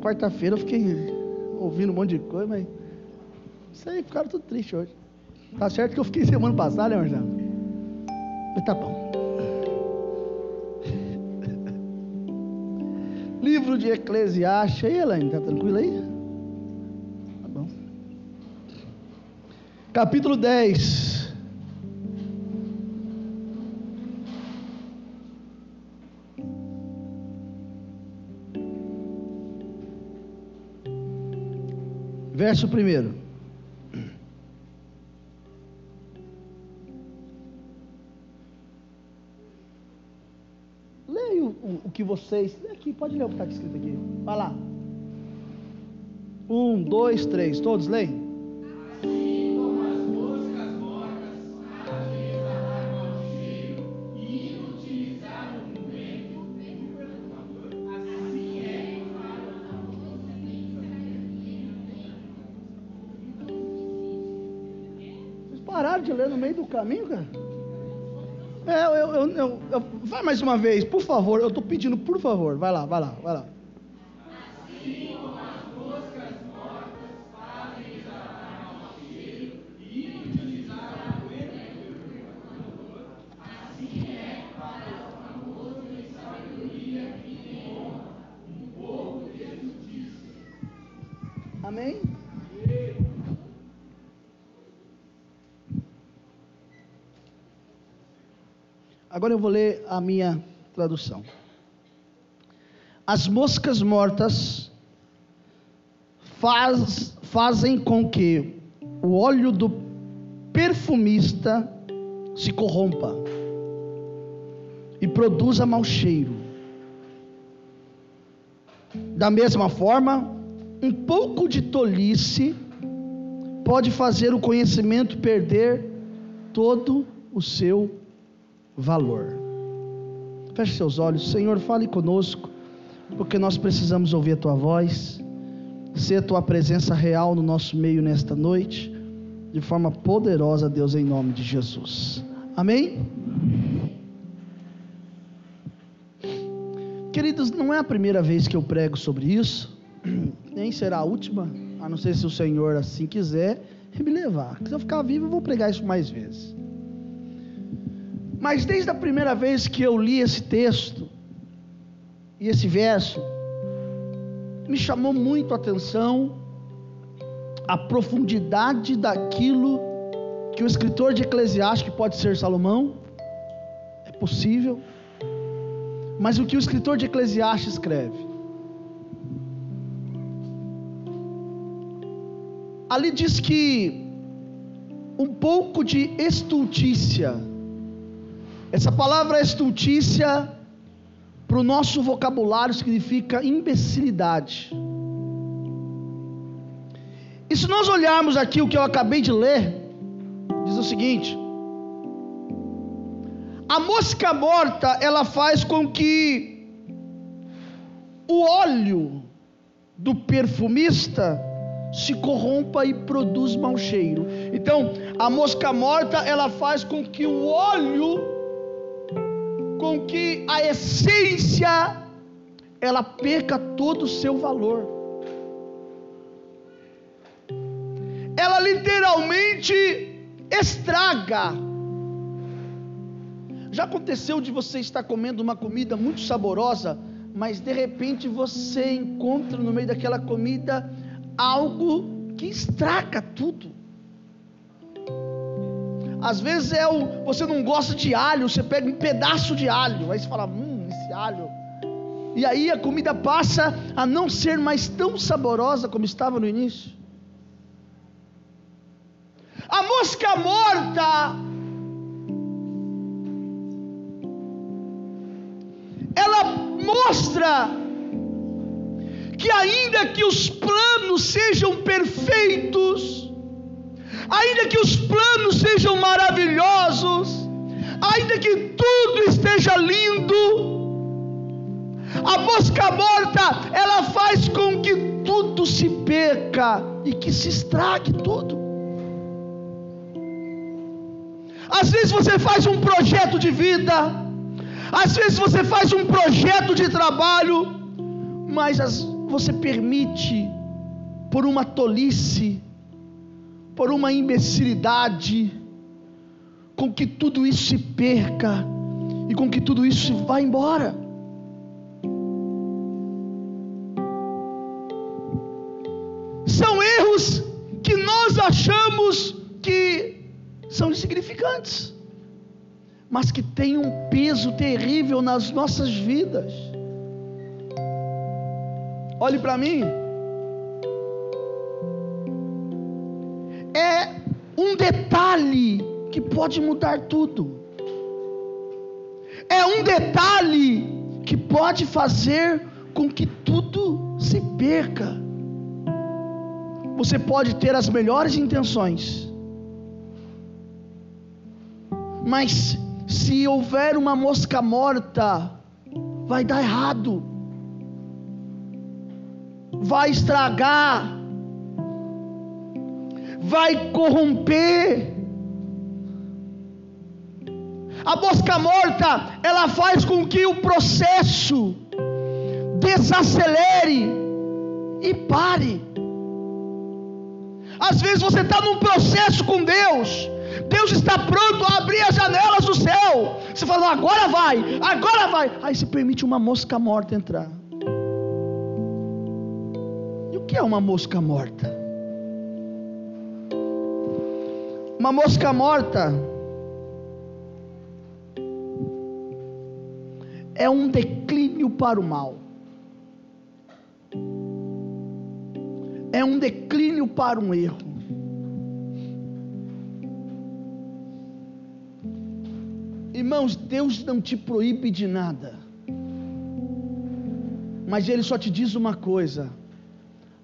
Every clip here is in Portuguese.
quarta-feira eu fiquei ouvindo um monte de coisa, mas. Isso aí, ficaram tudo triste hoje. Tá certo que eu fiquei semana passada, né, Marcelo? Mas tá bom. Livro de Eclesiastes. aí, Elaine, tá tranquilo aí? Tá bom. Capítulo 10. Verso primeiro. Leia o, o, o que vocês. Aqui, pode ler o que está escrito aqui. Vai lá. Um, dois, três. Todos leem? Do caminho, cara? É, eu, eu, eu, eu, vai mais uma vez, por favor. Eu estou pedindo, por favor. Vai lá, vai lá, vai lá. Assim como as moscas mortas fazem e utilizar assim é para famoso sabedoria um pouco de justiça. Amém? Agora eu vou ler a minha tradução. As moscas mortas faz, fazem com que o óleo do perfumista se corrompa e produza mau cheiro. Da mesma forma, um pouco de tolice pode fazer o conhecimento perder todo o seu valor. Feche seus olhos, Senhor, fale conosco, porque nós precisamos ouvir a tua voz, ser a tua presença real no nosso meio nesta noite, de forma poderosa, Deus, em nome de Jesus. Amém? Queridos, não é a primeira vez que eu prego sobre isso, nem será a última, a não ser se o Senhor assim quiser me levar. Se eu ficar vivo, eu vou pregar isso mais vezes. Mas desde a primeira vez que eu li esse texto e esse verso, me chamou muito a atenção a profundidade daquilo que o escritor de Eclesiastes, que pode ser Salomão, é possível, mas o que o escritor de Eclesiastes escreve. Ali diz que um pouco de estultícia essa palavra estultícia, para o nosso vocabulário, significa imbecilidade. E se nós olharmos aqui o que eu acabei de ler, diz o seguinte: a mosca morta, ela faz com que o óleo do perfumista se corrompa e produz mau cheiro. Então, a mosca morta, ela faz com que o óleo com que a essência ela perca todo o seu valor. Ela literalmente estraga. Já aconteceu de você estar comendo uma comida muito saborosa, mas de repente você encontra no meio daquela comida algo que estraga tudo. Às vezes é o, você não gosta de alho, você pega um pedaço de alho, aí você fala, hum, esse alho. E aí a comida passa a não ser mais tão saborosa como estava no início. A mosca morta, ela mostra que ainda que os planos sejam perfeitos, ainda que os planos sejam maravilhosos, ainda que tudo esteja lindo, a mosca morta, ela faz com que tudo se perca e que se estrague tudo. Às vezes você faz um projeto de vida, às vezes você faz um projeto de trabalho, mas as, você permite, por uma tolice, por uma imbecilidade, com que tudo isso se perca e com que tudo isso vá embora. São erros que nós achamos que são insignificantes, mas que têm um peso terrível nas nossas vidas. Olhe para mim. Um detalhe que pode mudar tudo. É um detalhe que pode fazer com que tudo se perca. Você pode ter as melhores intenções, mas se houver uma mosca morta, vai dar errado, vai estragar, vai corromper. A mosca morta, ela faz com que o processo desacelere e pare. Às vezes você está num processo com Deus, Deus está pronto a abrir as janelas do céu. Você fala, agora vai, agora vai. Aí se permite uma mosca morta entrar. E o que é uma mosca morta? Uma mosca morta é um declínio para o mal. É um declínio para um erro. Irmãos, Deus não te proíbe de nada. Mas Ele só te diz uma coisa: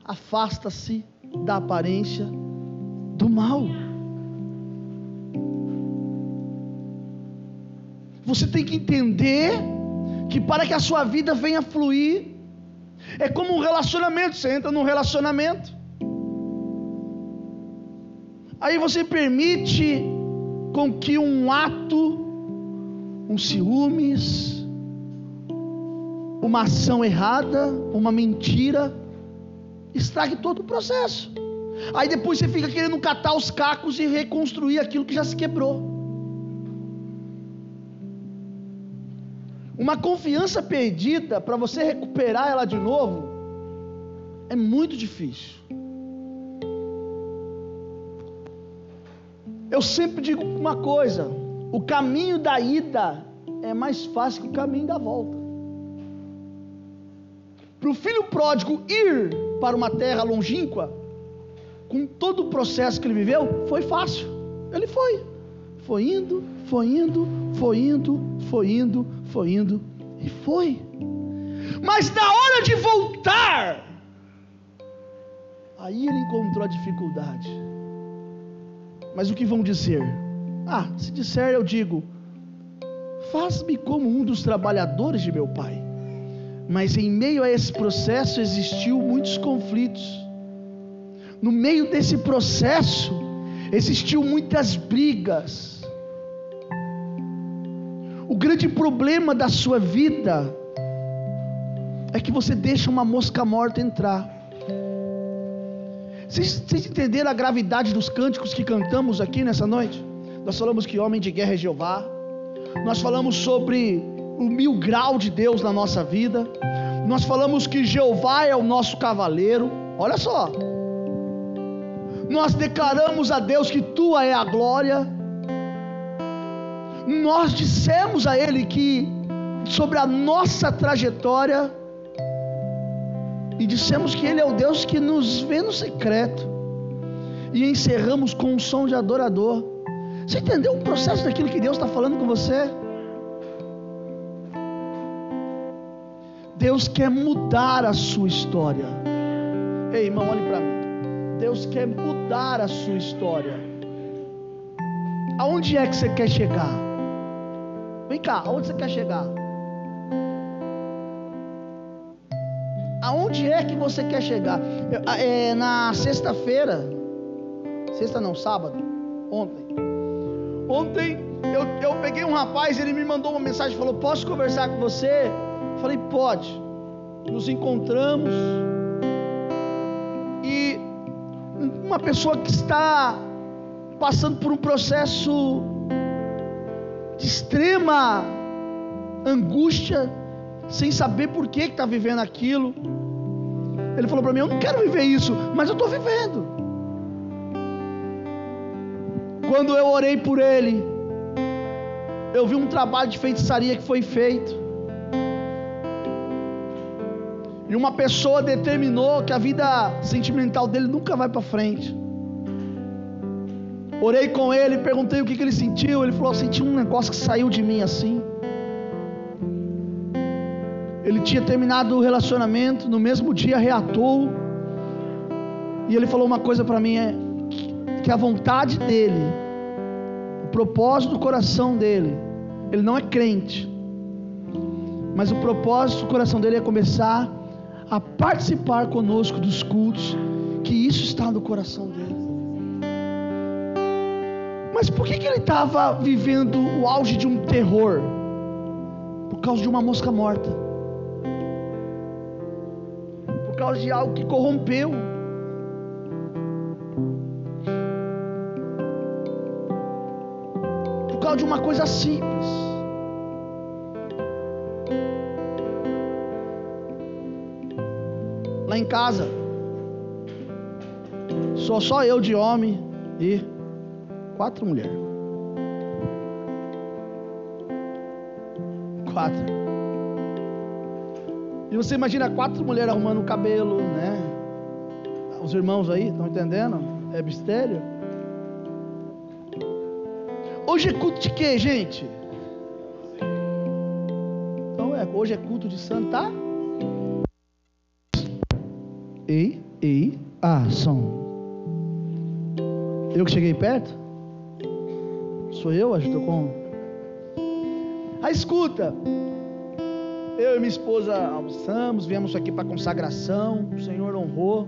afasta-se da aparência do mal. Você tem que entender que para que a sua vida venha fluir, é como um relacionamento. Você entra num relacionamento, aí você permite com que um ato, um ciúmes, uma ação errada, uma mentira, estrague todo o processo. Aí depois você fica querendo catar os cacos e reconstruir aquilo que já se quebrou. Uma confiança perdida, para você recuperar ela de novo, é muito difícil. Eu sempre digo uma coisa: o caminho da ida é mais fácil que o caminho da volta. Para o filho pródigo ir para uma terra longínqua, com todo o processo que ele viveu, foi fácil. Ele foi. Foi indo, foi indo, foi indo, foi indo, foi indo e foi. Mas na hora de voltar, aí ele encontrou a dificuldade. Mas o que vão dizer? Ah, se disser, eu digo: faz-me como um dos trabalhadores de meu pai. Mas em meio a esse processo existiu muitos conflitos. No meio desse processo existiu muitas brigas grande problema da sua vida é que você deixa uma mosca morta entrar. Vocês, vocês entenderam a gravidade dos cânticos que cantamos aqui nessa noite? Nós falamos que homem de guerra é Jeová. Nós falamos sobre o mil grau de Deus na nossa vida. Nós falamos que Jeová é o nosso cavaleiro. Olha só. Nós declaramos a Deus que tua é a glória nós dissemos a Ele que sobre a nossa trajetória e dissemos que Ele é o Deus que nos vê no secreto e encerramos com um som de adorador. Você entendeu o processo daquilo que Deus está falando com você? Deus quer mudar a sua história. Ei, irmão, olhe para mim. Deus quer mudar a sua história. Aonde é que você quer chegar? Vem cá, aonde você quer chegar? Aonde é que você quer chegar? É, na sexta-feira, sexta não, sábado, ontem. Ontem eu, eu peguei um rapaz, ele me mandou uma mensagem, falou: Posso conversar com você? Eu falei: Pode. Nos encontramos. E uma pessoa que está passando por um processo de extrema angústia, sem saber por que está vivendo aquilo. Ele falou para mim: Eu não quero viver isso, mas eu estou vivendo. Quando eu orei por ele, eu vi um trabalho de feitiçaria que foi feito. E uma pessoa determinou que a vida sentimental dele nunca vai para frente. Orei com ele, perguntei o que, que ele sentiu. Ele falou: senti um negócio que saiu de mim assim. Ele tinha terminado o relacionamento, no mesmo dia reatou. E ele falou uma coisa para mim: é que a vontade dele, o propósito do coração dele, ele não é crente, mas o propósito do coração dele é começar a participar conosco dos cultos, que isso está no coração dele. Mas por que, que ele estava vivendo o auge de um terror? Por causa de uma mosca morta. Por causa de algo que corrompeu. Por causa de uma coisa simples. Lá em casa, sou só eu de homem e Quatro mulheres. Quatro. E você imagina quatro mulheres arrumando o cabelo, né? Os irmãos aí, estão entendendo? É mistério. Hoje é culto de quê, gente? Então é, hoje é culto de Santa. Ei, ei, ação. Eu que cheguei perto? Sou eu, acho que estou com. Ah, escuta. Eu e minha esposa almoçamos, viemos aqui para consagração. O Senhor honrou,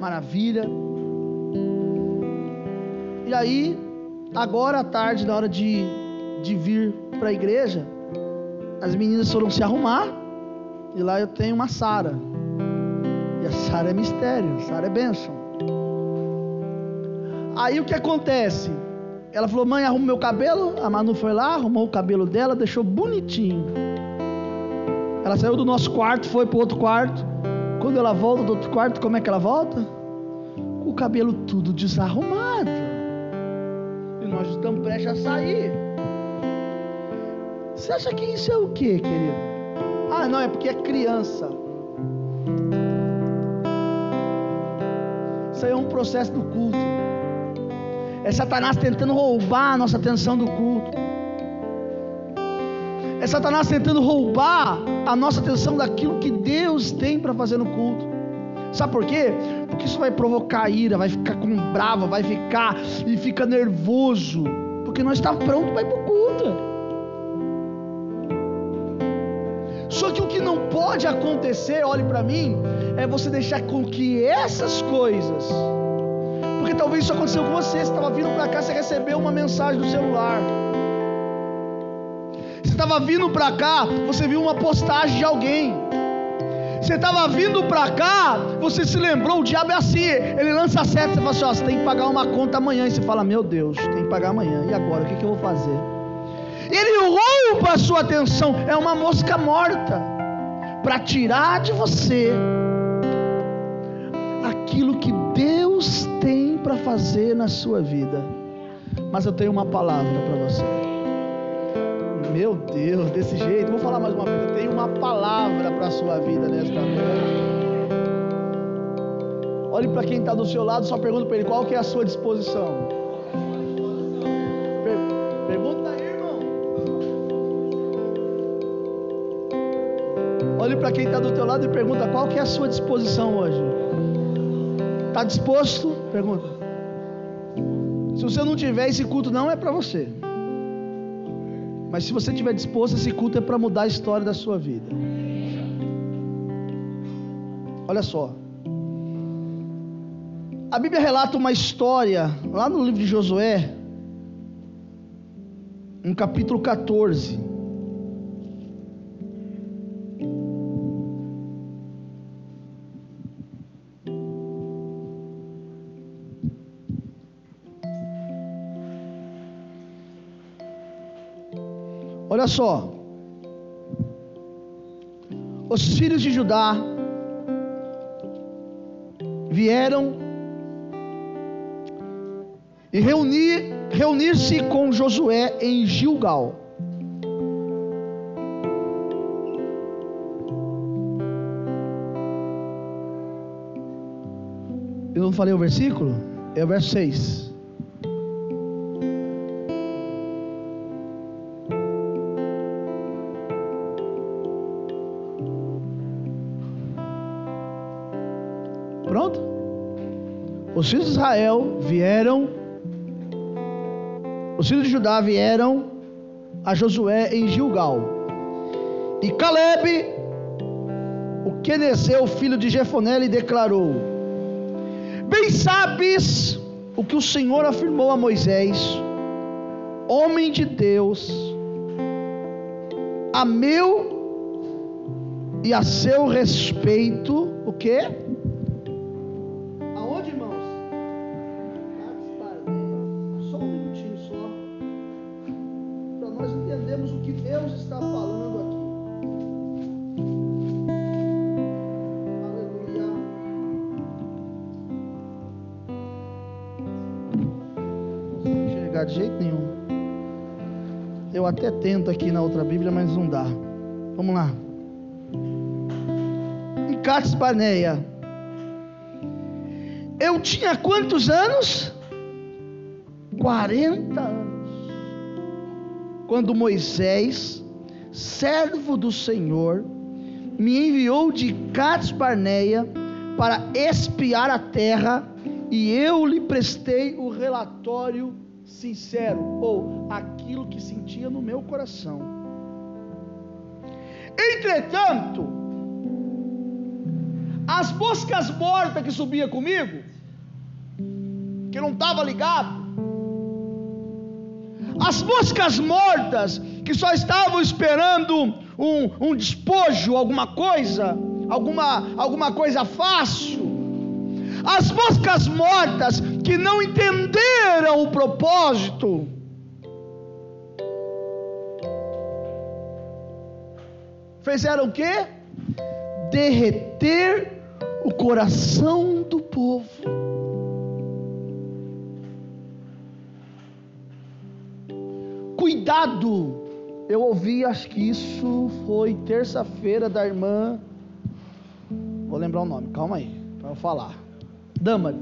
maravilha. E aí, agora à tarde, na hora de, de vir para a igreja, as meninas foram se arrumar. E lá eu tenho uma Sara. E a Sara é mistério, Sara é bênção. Aí o que acontece? Ela falou: Mãe, arruma meu cabelo. A Manu foi lá, arrumou o cabelo dela, deixou bonitinho. Ela saiu do nosso quarto, foi para outro quarto. Quando ela volta do outro quarto, como é que ela volta? Com o cabelo tudo desarrumado. E nós estamos prestes a sair. Você acha que isso é o que, querido? Ah, não, é porque é criança. Isso aí é um processo do culto. É Satanás tentando roubar a nossa atenção do culto. É Satanás tentando roubar a nossa atenção daquilo que Deus tem para fazer no culto. Sabe por quê? Porque isso vai provocar ira, vai ficar com brava, vai ficar e fica nervoso, porque não está pronto para ir para o culto. Só que o que não pode acontecer, olhe para mim, é você deixar com que essas coisas porque talvez isso aconteceu com você. Você estava vindo para cá, você recebeu uma mensagem no celular. Você estava vindo para cá, você viu uma postagem de alguém. Você estava vindo para cá, você se lembrou, o diabo é assim, ele lança a seta, você fala assim, ó, você tem que pagar uma conta amanhã, e você fala, meu Deus, tem que pagar amanhã, e agora, o que, que eu vou fazer? Ele rouba a sua atenção, é uma mosca morta, para tirar de você aquilo que Deus tem para fazer na sua vida. Mas eu tenho uma palavra para você. Meu Deus, desse jeito, vou falar mais uma vez. Eu tenho uma palavra para a sua vida nesta noite. Olhe para quem está do seu lado, só pergunta para ele qual que é a sua disposição. Per pergunta aí, irmão. Olhe para quem está do teu lado e pergunta qual que é a sua disposição hoje. Está disposto? Pergunta. Se você não tiver, esse culto não é para você. Mas se você tiver disposto, esse culto é para mudar a história da sua vida. Olha só. A Bíblia relata uma história lá no livro de Josué, no capítulo 14. Olha só. Os filhos de Judá vieram e reunir, reunir-se com Josué em Gilgal. Eu não falei o versículo? É o verso 6. Os filhos de Israel vieram, os filhos de Judá vieram a Josué em Gilgal. E Caleb, o Quenezeu, filho de Jefoné, lhe declarou: Bem sabes o que o Senhor afirmou a Moisés, homem de Deus, a meu e a seu respeito, o que? Até tento aqui na outra Bíblia, mas não dá. Vamos lá. Em Cades Barneia. Eu tinha quantos anos? 40 anos. Quando Moisés, servo do Senhor, me enviou de Cades Barneia para espiar a terra, e eu lhe prestei o relatório sincero ou aquilo que sentia no meu coração. Entretanto, as moscas mortas que subia comigo, que não estava ligado, as moscas mortas que só estavam esperando um, um despojo, alguma coisa, alguma, alguma coisa fácil, as moscas mortas que não entenderam o propósito. Fizeram o quê? Derreter o coração do povo. Cuidado! Eu ouvi, acho que isso foi terça-feira da irmã. Vou lembrar o nome, calma aí, para eu falar. Dama,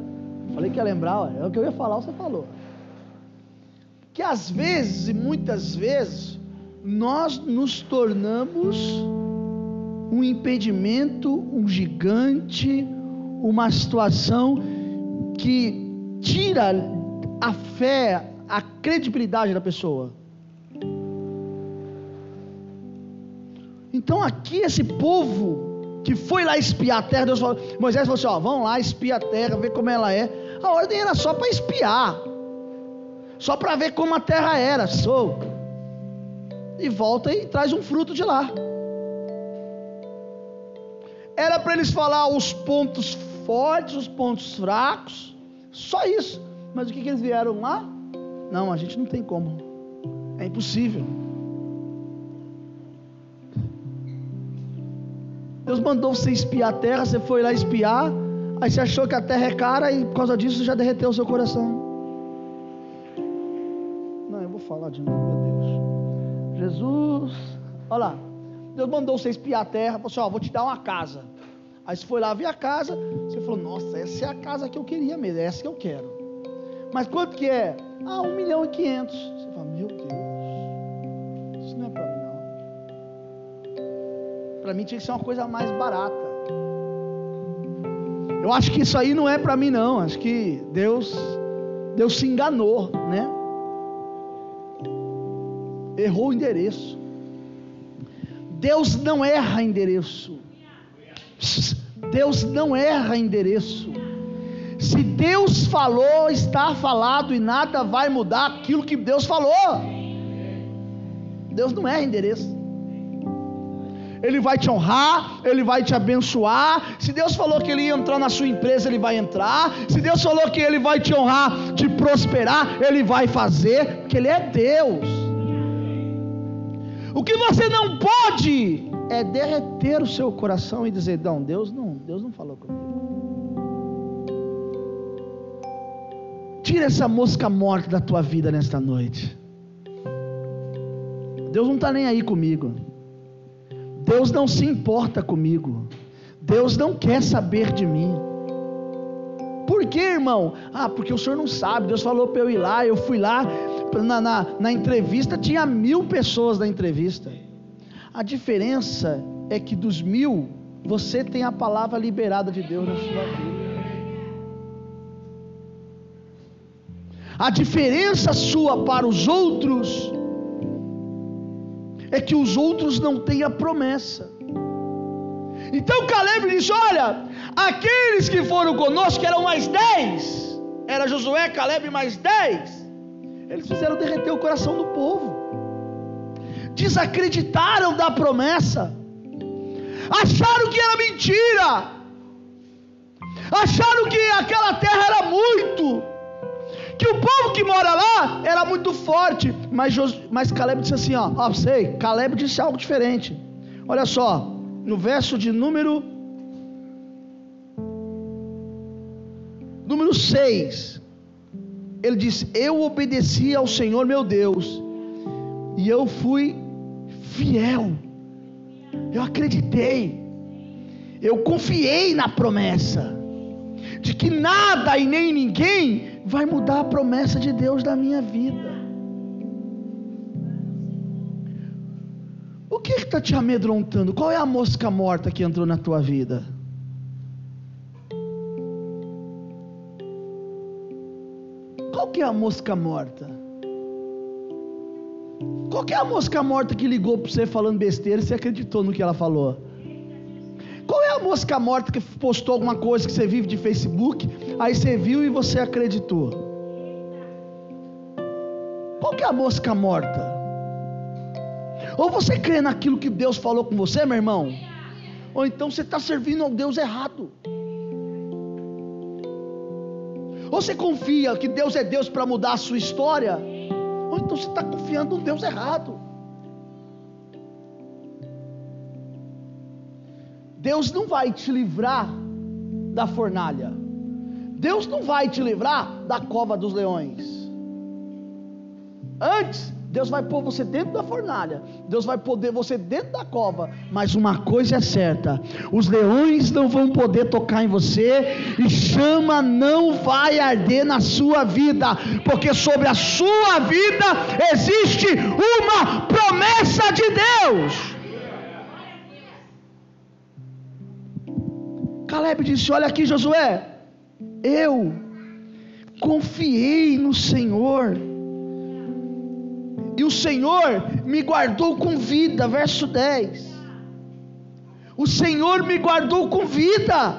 falei que ia lembrar, é o que eu ia falar, você falou. Que às vezes, e muitas vezes, nós nos tornamos um impedimento, um gigante, uma situação que tira a fé, a credibilidade da pessoa. Então aqui esse povo que foi lá espiar a terra, Deus falou, Moisés falou assim: ó, vão lá espiar a terra, ver como ela é. A ordem era só para espiar, só para ver como a terra era, sou. E volta e traz um fruto de lá. Era para eles falar os pontos fortes, os pontos fracos, só isso. Mas o que, que eles vieram lá? Não, a gente não tem como, é impossível. Deus mandou você espiar a terra, você foi lá espiar, aí você achou que a terra é cara e por causa disso já derreteu o seu coração. Não, eu vou falar de novo, meu Deus. Jesus, olha lá. Deus mandou você espiar a terra, falou assim: ó, vou te dar uma casa. Aí você foi lá ver a casa, você falou: Nossa, essa é a casa que eu queria mesmo, é essa que eu quero. Mas quanto que é? Ah, um milhão e quinhentos. Você fala: Meu Deus, isso não é para para mim tinha que ser uma coisa mais barata. Eu acho que isso aí não é para mim não. Acho que Deus Deus se enganou, né? Errou o endereço. Deus não erra endereço. Deus não erra endereço. Se Deus falou, está falado e nada vai mudar aquilo que Deus falou. Deus não erra endereço. Ele vai te honrar, Ele vai te abençoar. Se Deus falou que Ele ia entrar na sua empresa, Ele vai entrar. Se Deus falou que Ele vai te honrar, te prosperar, Ele vai fazer, porque Ele é Deus. O que você não pode é derreter o seu coração e dizer: "Não, Deus não, Deus não falou comigo". Tira essa mosca morta da tua vida nesta noite. Deus não está nem aí comigo. Deus não se importa comigo. Deus não quer saber de mim. Por que, irmão? Ah, porque o senhor não sabe. Deus falou para eu ir lá. Eu fui lá. Na, na, na entrevista tinha mil pessoas na entrevista. A diferença é que dos mil, você tem a palavra liberada de Deus na sua vida. A diferença sua para os outros é que os outros não têm a promessa. Então Caleb disse: Olha, aqueles que foram conosco, que eram mais dez, era Josué, Caleb mais dez, eles fizeram derreter o coração do povo, desacreditaram da promessa, acharam que era mentira, acharam que aquela terra era muito, que o povo que mora lá era muito forte, mas, Jos, mas Caleb disse assim: ó, ó, sei, Caleb disse algo diferente. Olha só, no verso de número número 6, ele diz: Eu obedeci ao Senhor meu Deus, e eu fui fiel, eu acreditei, eu confiei na promessa, de que nada e nem ninguém vai mudar a promessa de Deus na minha vida. O que está te amedrontando? Qual é a mosca morta que entrou na tua vida? Qual que é a mosca morta? Qual que é a mosca morta que ligou para você falando besteira e você acreditou no que ela falou? A mosca morta que postou alguma coisa que você vive de Facebook, aí você viu e você acreditou? Qual que é a mosca morta? Ou você crê naquilo que Deus falou com você, meu irmão? Ou então você está servindo ao Deus errado. Ou você confia que Deus é Deus para mudar a sua história? Ou então você está confiando no Deus errado. Deus não vai te livrar da fornalha. Deus não vai te livrar da cova dos leões. Antes, Deus vai pôr você dentro da fornalha, Deus vai poder você dentro da cova, mas uma coisa é certa: os leões não vão poder tocar em você, e chama não vai arder na sua vida, porque sobre a sua vida existe uma promessa de Deus. Caleb disse: Olha aqui, Josué, eu confiei no Senhor, e o Senhor me guardou com vida. Verso 10: O Senhor me guardou com vida,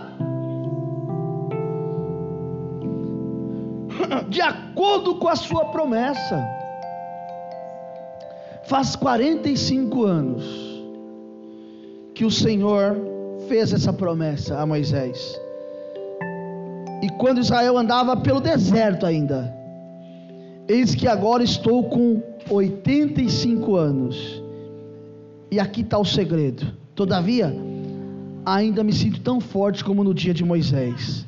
de acordo com a Sua promessa. Faz 45 anos que o Senhor fez essa promessa a Moisés. E quando Israel andava pelo deserto ainda, eis que agora estou com 85 anos. E aqui está o segredo. Todavia, ainda me sinto tão forte como no dia de Moisés.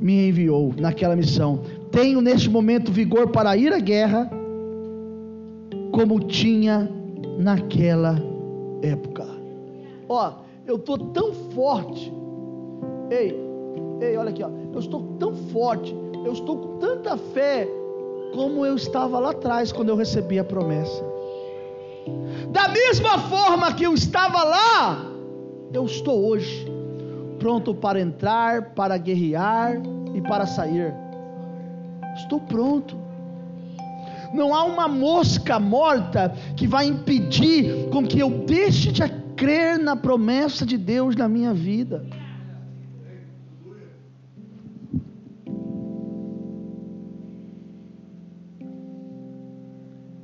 Me enviou naquela missão. Tenho neste momento vigor para ir à guerra, como tinha naquela época. Ó, eu estou tão forte. Ei, ei, olha aqui, ó. eu estou tão forte, eu estou com tanta fé, como eu estava lá atrás quando eu recebi a promessa. Da mesma forma que eu estava lá, eu estou hoje, pronto para entrar, para guerrear e para sair. Estou pronto. Não há uma mosca morta que vai impedir com que eu deixe de crer na promessa de Deus na minha vida.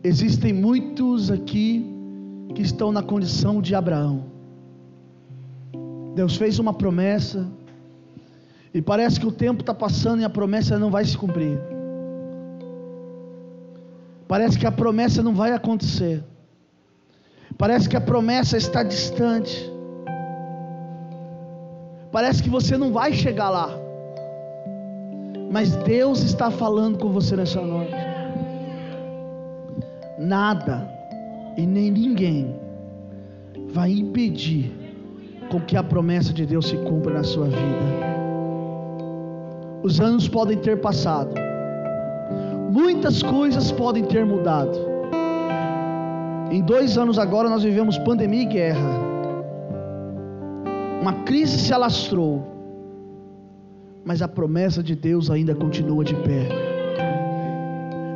Existem muitos aqui que estão na condição de Abraão. Deus fez uma promessa, e parece que o tempo está passando e a promessa não vai se cumprir. Parece que a promessa não vai acontecer. Parece que a promessa está distante. Parece que você não vai chegar lá. Mas Deus está falando com você nessa noite. Nada e nem ninguém vai impedir com que a promessa de Deus se cumpra na sua vida. Os anos podem ter passado, muitas coisas podem ter mudado. Em dois anos agora nós vivemos pandemia e guerra. Uma crise se alastrou, mas a promessa de Deus ainda continua de pé.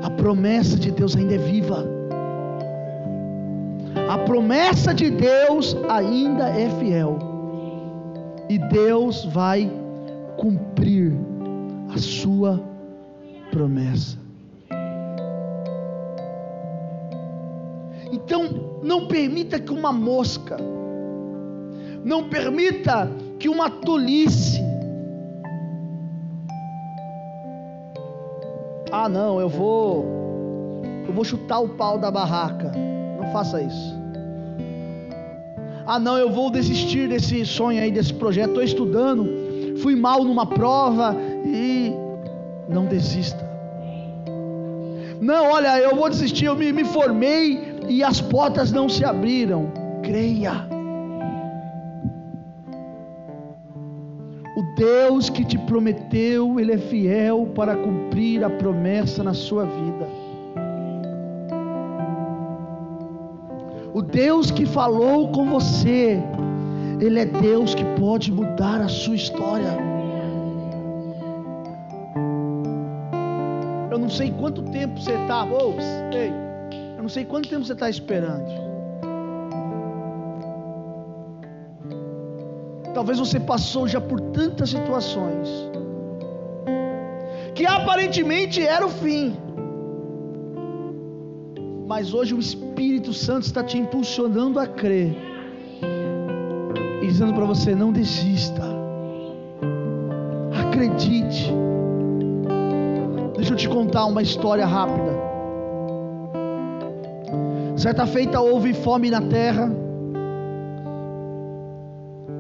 A promessa de Deus ainda é viva. A promessa de Deus ainda é fiel. E Deus vai cumprir a sua promessa. Então, não permita que uma mosca, não permita que uma tolice, ah não, eu vou, eu vou chutar o pau da barraca. Não faça isso. Ah não, eu vou desistir desse sonho aí, desse projeto. Estou estudando, fui mal numa prova e não desista. Não, olha, eu vou desistir. Eu me, me formei e as portas não se abriram. Creia. O Deus que te prometeu, Ele é fiel para cumprir a promessa na sua vida. O Deus que falou com você, Ele é Deus que pode mudar a sua história. Eu não sei quanto tempo você está, oups, ei, não sei quanto tempo você está esperando. Talvez você passou já por tantas situações que aparentemente era o fim. Mas hoje o Espírito Santo está te impulsionando a crer e dizendo para você: não desista, acredite. Deixa eu te contar uma história rápida. Certa feita houve fome na terra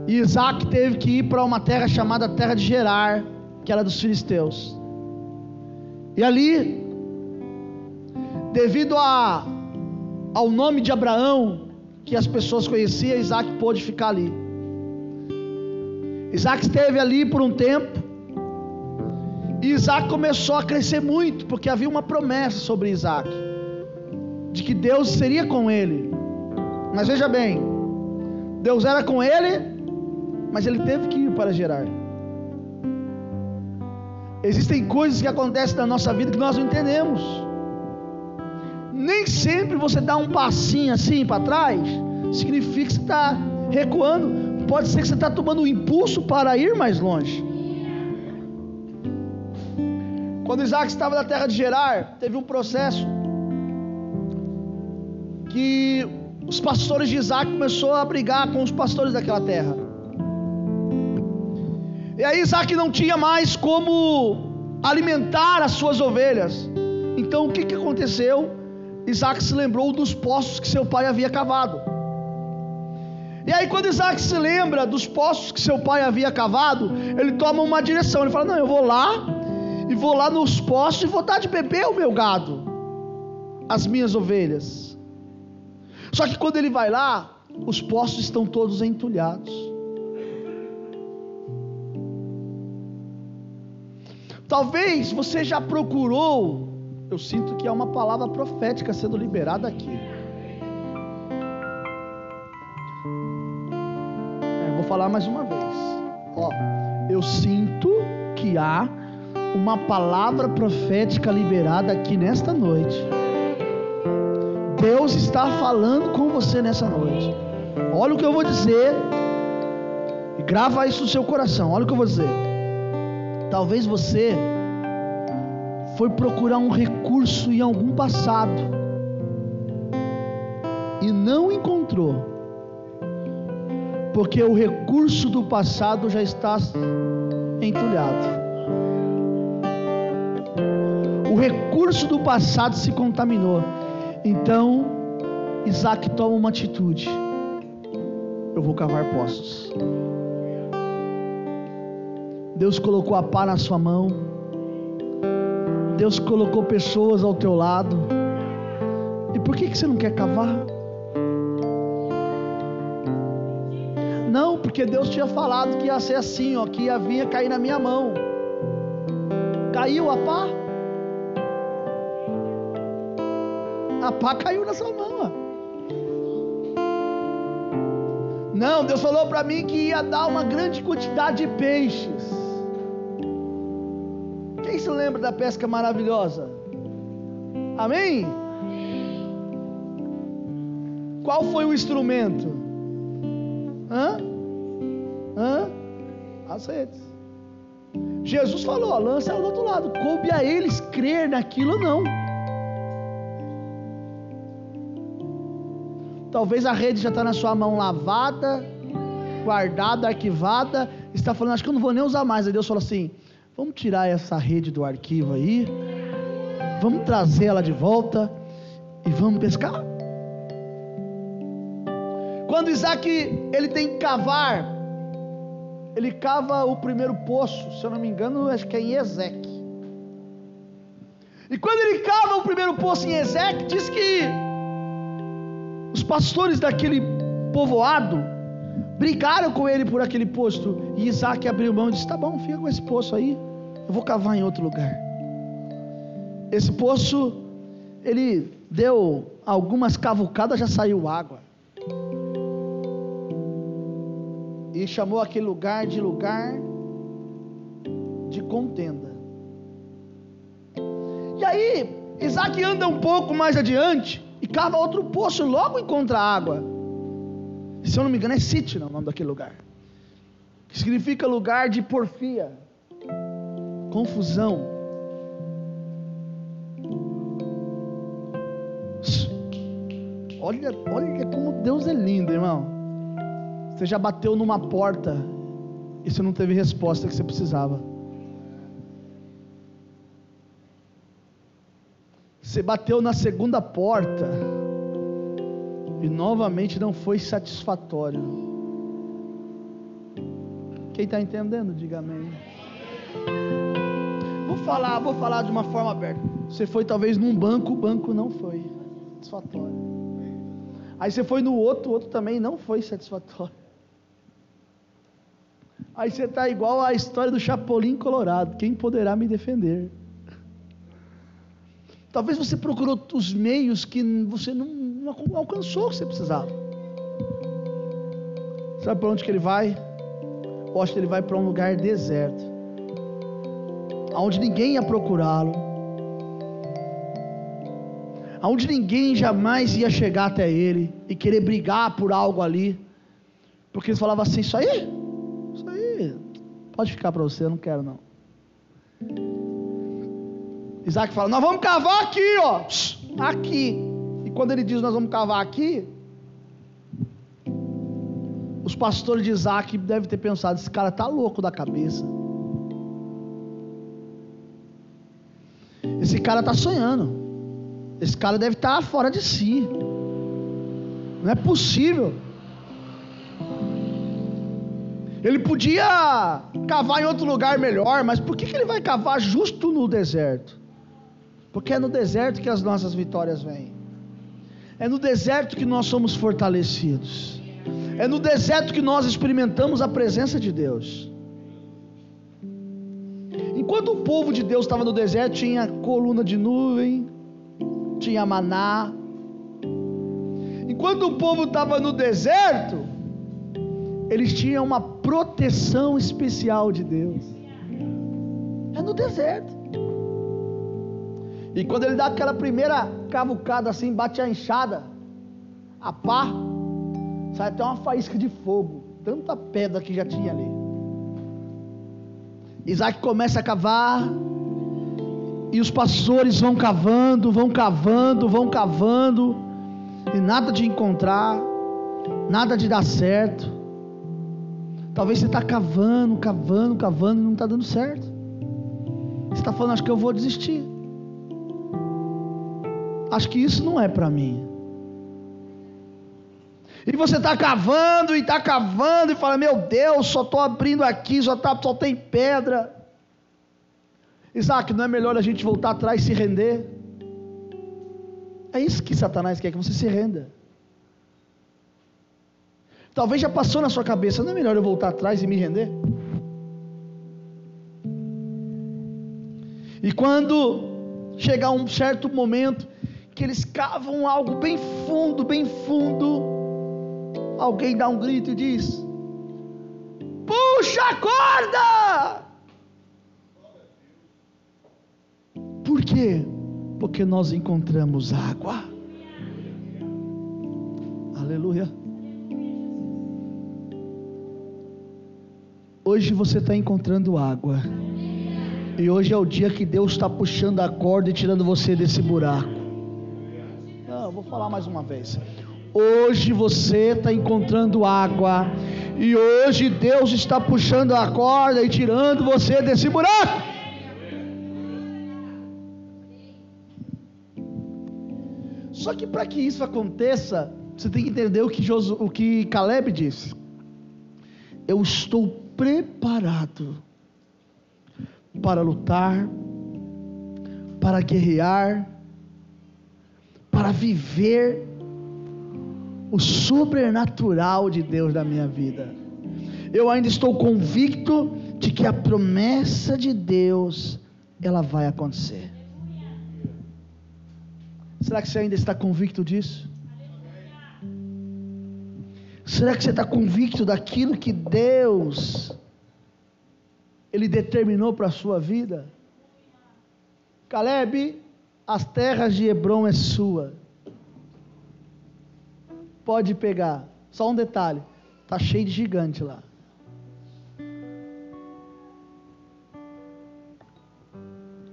e Isaac teve que ir para uma terra chamada Terra de Gerar, que era dos filisteus. E ali, devido a, ao nome de Abraão, que as pessoas conheciam, Isaac pôde ficar ali. Isaac esteve ali por um tempo. E Isaac começou a crescer muito, porque havia uma promessa sobre Isaac, de que Deus seria com ele. Mas veja bem, Deus era com ele, mas ele teve que ir para Gerar. Existem coisas que acontecem na nossa vida que nós não entendemos. Nem sempre você dá um passinho assim para trás, significa que você está recuando. Pode ser que você está tomando um impulso para ir mais longe. Quando Isaac estava na terra de Gerar, teve um processo que os pastores de Isaac começou a brigar com os pastores daquela terra. E aí Isaac não tinha mais como alimentar as suas ovelhas. Então o que, que aconteceu? Isaac se lembrou dos poços que seu pai havia cavado. E aí, quando Isaac se lembra dos poços que seu pai havia cavado, ele toma uma direção. Ele fala: Não, eu vou lá, e vou lá nos poços e vou dar de beber o meu gado, as minhas ovelhas. Só que quando ele vai lá, os poços estão todos entulhados. Talvez você já procurou, eu sinto que há uma palavra profética sendo liberada aqui. É, vou falar mais uma vez. Ó, eu sinto que há uma palavra profética liberada aqui nesta noite. Deus está falando com você nessa noite. Olha o que eu vou dizer. E grava isso no seu coração. Olha o que eu vou dizer. Talvez você foi procurar um recurso em algum passado e não encontrou, porque o recurso do passado já está entulhado. O recurso do passado se contaminou. Então, Isaac toma uma atitude: eu vou cavar poços. Deus colocou a pá na sua mão. Deus colocou pessoas ao teu lado. E por que, que você não quer cavar? Não, porque Deus tinha falado que ia ser assim, ó, que ia vir cair na minha mão. Caiu a pá? A pá caiu na sua mão. Ó. Não, Deus falou para mim que ia dar uma grande quantidade de peixes. Quem se lembra da pesca maravilhosa? Amém? Qual foi o instrumento? Hã? Hã? As redes. Jesus falou: lança ela do outro lado. Coube a eles crer naquilo ou não. Talvez a rede já está na sua mão lavada, guardada, arquivada. Está falando, acho que eu não vou nem usar mais. Aí Deus falou assim: vamos tirar essa rede do arquivo aí, vamos trazer ela de volta e vamos pescar. Quando Isaac ele tem que cavar, ele cava o primeiro poço, se eu não me engano, acho que é em Ezequiel. E quando ele cava o primeiro poço em Ezequiel, diz que os pastores daquele povoado brigaram com ele por aquele posto. E Isaac abriu mão e disse: Tá bom, fica com esse poço aí, eu vou cavar em outro lugar. Esse poço, ele deu algumas cavucadas, já saiu água. e chamou aquele lugar de lugar de contenda. E aí, Isaac anda um pouco mais adiante cava outro poço, logo encontra água. Se eu não me engano, é Sitna o nome daquele lugar, que significa lugar de porfia, confusão. Olha, olha como Deus é lindo, irmão. Você já bateu numa porta e você não teve resposta que você precisava. Você bateu na segunda porta e novamente não foi satisfatório. Quem está entendendo, diga amém. Vou falar, vou falar de uma forma aberta. Você foi talvez num banco, o banco não foi satisfatório. Aí você foi no outro, o outro também não foi satisfatório. Aí você está igual a história do Chapolin Colorado. Quem poderá me defender? Talvez você procurou os meios que você não, não alcançou o que você precisava. Sabe para onde que ele vai? Eu acho que ele vai para um lugar deserto, aonde ninguém ia procurá-lo, aonde ninguém jamais ia chegar até ele e querer brigar por algo ali, porque eles falavam assim: isso aí, Pode ficar para você, eu não quero não. Isaac fala: Nós vamos cavar aqui, ó. Aqui. E quando ele diz: Nós vamos cavar aqui. Os pastores de Isaac devem ter pensado: Esse cara está louco da cabeça. Esse cara está sonhando. Esse cara deve estar tá fora de si. Não é possível. Ele podia cavar em outro lugar melhor, mas por que, que ele vai cavar justo no deserto? Porque é no deserto que as nossas vitórias vêm. É no deserto que nós somos fortalecidos. É no deserto que nós experimentamos a presença de Deus. Enquanto o povo de Deus estava no deserto, tinha coluna de nuvem, tinha maná. Enquanto o povo estava no deserto, eles tinham uma proteção especial de Deus. É no deserto. E quando ele dá aquela primeira cavucada assim, bate a enxada, a pá, sai até uma faísca de fogo, tanta pedra que já tinha ali. Isaac começa a cavar, e os pastores vão cavando, vão cavando, vão cavando, e nada de encontrar, nada de dar certo. Talvez você está cavando, cavando, cavando e não está dando certo. Você está falando, acho que eu vou desistir. Acho que isso não é para mim. E você está cavando e está cavando e fala: Meu Deus, só estou abrindo aqui, só, tá, só tem pedra. Isaac, não é melhor a gente voltar atrás e se render? É isso que Satanás quer, que você se renda. Talvez já passou na sua cabeça, não é melhor eu voltar atrás e me render? E quando chegar um certo momento que eles cavam algo bem fundo, bem fundo, alguém dá um grito e diz: Puxa a corda! Por quê? Porque nós encontramos água. Aleluia. Hoje você está encontrando água. E hoje é o dia que Deus está puxando a corda e tirando você desse buraco. Vou falar mais uma vez. Hoje você está encontrando água. E hoje Deus está puxando a corda e tirando você desse buraco. Só que para que isso aconteça, você tem que entender o que, Josu, o que Caleb disse. Eu estou preparado para lutar, para guerrear, para viver o sobrenatural de Deus na minha vida. Eu ainda estou convicto de que a promessa de Deus ela vai acontecer. Será que você ainda está convicto disso? Será que você está convicto daquilo que Deus ele determinou para a sua vida. Caleb, as terras de Hebron é sua. Pode pegar. Só um detalhe, tá cheio de gigante lá.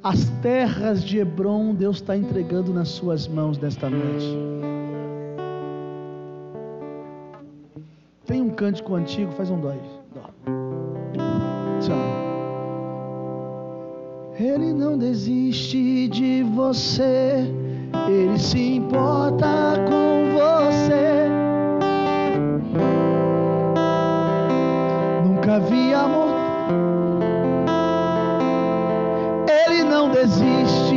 As terras de Hebron Deus está entregando nas suas mãos nesta noite. Tem um cântico antigo, faz um dois. Desiste de você, ele se importa com você. Nunca vi amor. Ele não desiste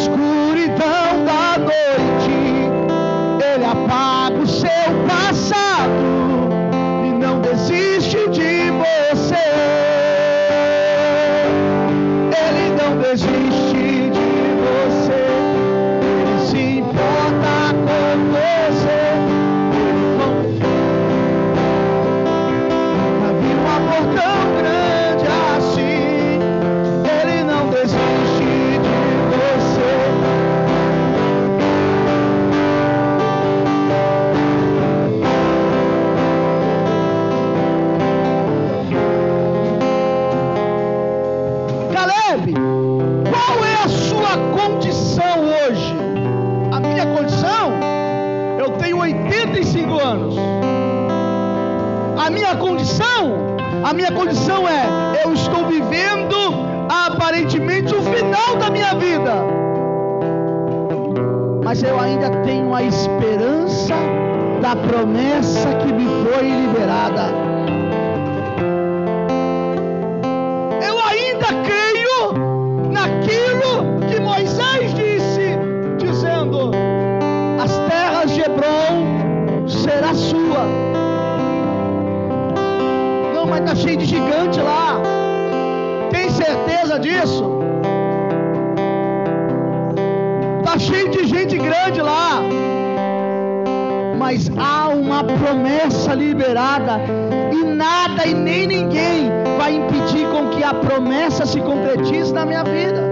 se cheio de gente grande lá. Mas há uma promessa liberada. E nada e nem ninguém vai impedir com que a promessa se concretize na minha vida.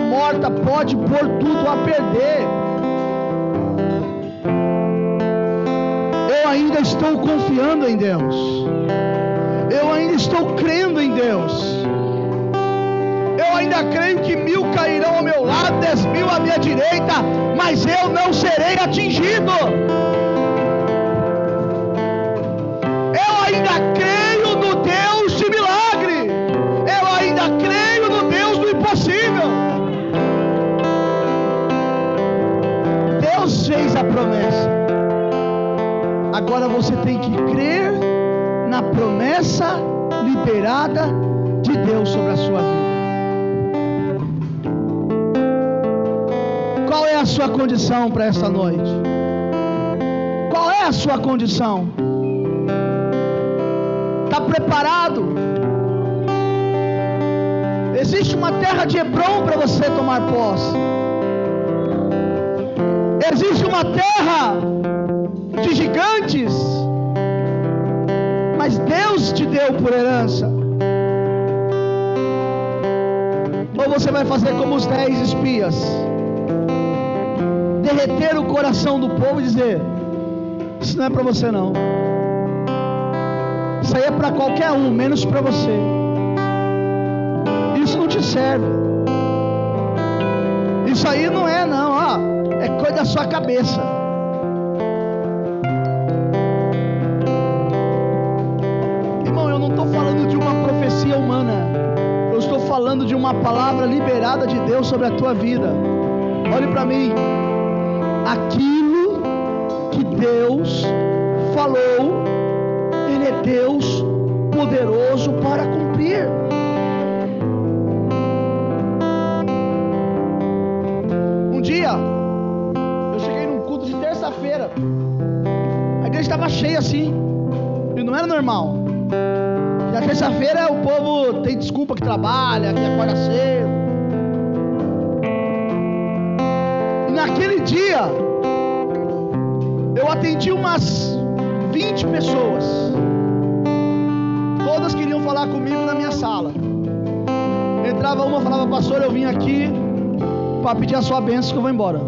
Morta pode pôr tudo a perder. Eu ainda estou confiando em Deus. Eu ainda estou crendo em Deus ainda creio que mil cairão ao meu lado, dez mil à minha direita, mas eu não serei atingido. Eu ainda creio Agora você tem que crer na promessa liberada de Deus sobre a sua vida. a sua condição para esta noite? Qual é a sua condição? Está preparado? Existe uma terra de Hebron para você tomar posse. Existe uma terra de gigantes, mas Deus te deu por herança. Ou você vai fazer como os dez espias? derreter o coração do povo e dizer: Isso não é para você, não. Isso aí é para qualquer um, menos para você. Isso não te serve. Isso aí não é, não, ó. É coisa da sua cabeça. De uma palavra liberada de Deus sobre a tua vida. Olhe para mim aquilo que Deus falou, Ele é Deus poderoso para cumprir. Um dia, eu cheguei num culto de terça-feira, a igreja estava cheia assim, e não era normal. Na terça-feira o povo tem desculpa que trabalha, que acorda cedo. naquele dia, eu atendi umas 20 pessoas. Todas queriam falar comigo na minha sala. Entrava uma, falava, pastor, eu vim aqui para pedir a sua bênção que eu vou embora.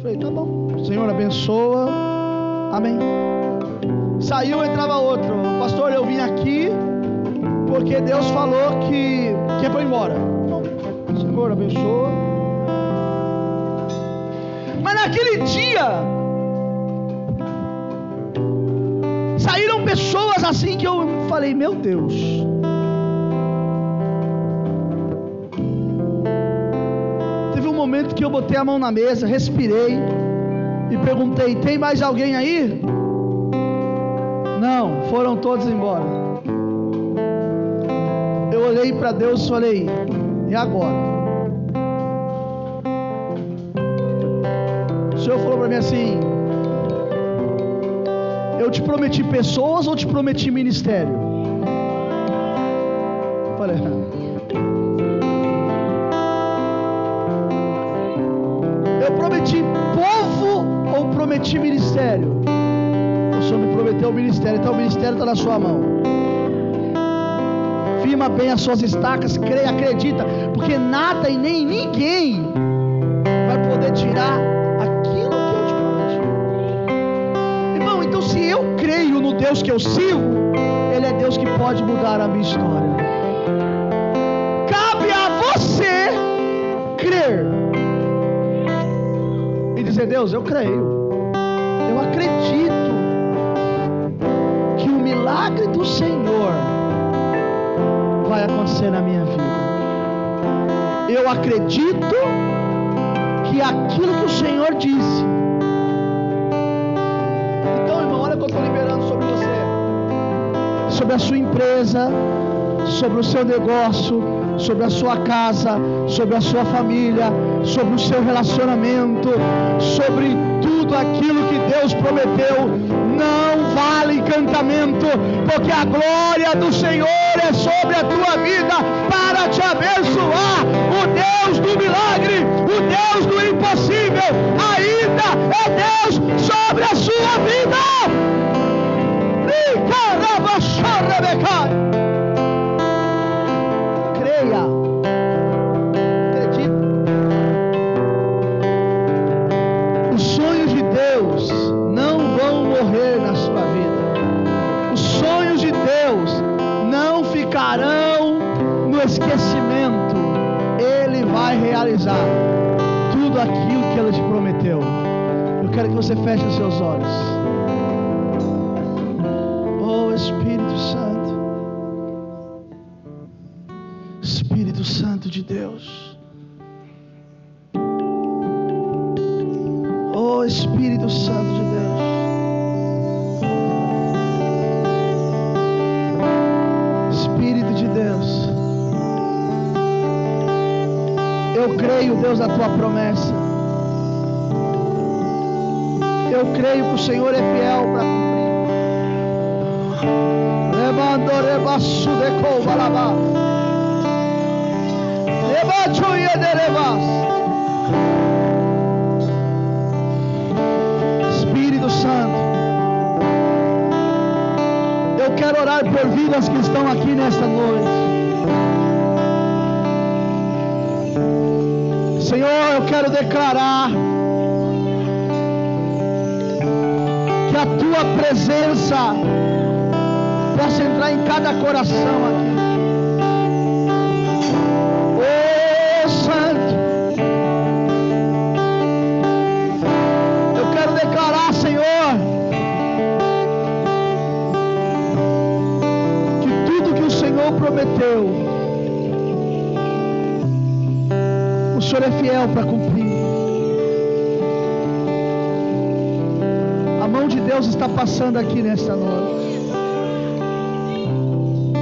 Falei, tá bom, Senhor abençoa, amém. Saiu, entrava outro, pastor, eu vim aqui porque Deus falou que, que foi embora. Senhor abençoa. Mas naquele dia, saíram pessoas assim que eu falei: Meu Deus. Teve um momento que eu botei a mão na mesa, respirei e perguntei: Tem mais alguém aí? Não, foram todos embora. Eu olhei para Deus e falei: E agora? Senhor falou para mim assim: Eu te prometi pessoas ou te prometi ministério? Eu falei: Eu prometi povo ou prometi ministério. O ministério, então o ministério está na sua mão. Firma bem as suas estacas, creia, acredita, porque nada e nem ninguém vai poder tirar aquilo que eu te prometi. Irmão, então se eu creio no Deus que eu sigo, Ele é Deus que pode mudar a minha história. Cabe a você crer e dizer: Deus, eu creio. Milagre do Senhor vai acontecer na minha vida. Eu acredito que aquilo que o Senhor disse. Então, irmão, olha o que eu estou liberando sobre você, sobre a sua empresa, sobre o seu negócio, sobre a sua casa, sobre a sua família, sobre o seu relacionamento, sobre tudo aquilo que Deus prometeu. Não vale encantamento, porque a glória do Senhor é sobre a tua vida para te abençoar. O Deus do milagre, o Deus do impossível, ainda é Deus sobre a sua vida. Creia. Você feche os seus olhos. Oh Espírito Santo. Espírito Santo de Deus. Oh Espírito Santo de Deus. Espírito de Deus. Eu creio, Deus, na tua promessa. Eu creio que o Senhor é fiel para cumprir. Remando rebaço de cobalabá. Rebacho e de. Espírito Santo. Eu quero orar por vidas que estão aqui nesta noite. Senhor, eu quero declarar que a tua presença possa entrar em cada coração aqui. Oh Santo, eu quero declarar, Senhor, que tudo que o Senhor prometeu, o Senhor é fiel para cumprir. Deus está passando aqui nesta noite.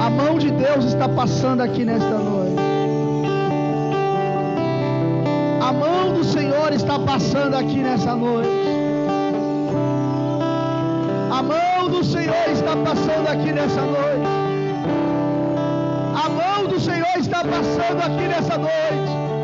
A mão de Deus está passando aqui nesta noite. A mão do Senhor está passando aqui nessa noite. A mão do Senhor está passando aqui nessa noite. A mão do Senhor está passando aqui nessa noite.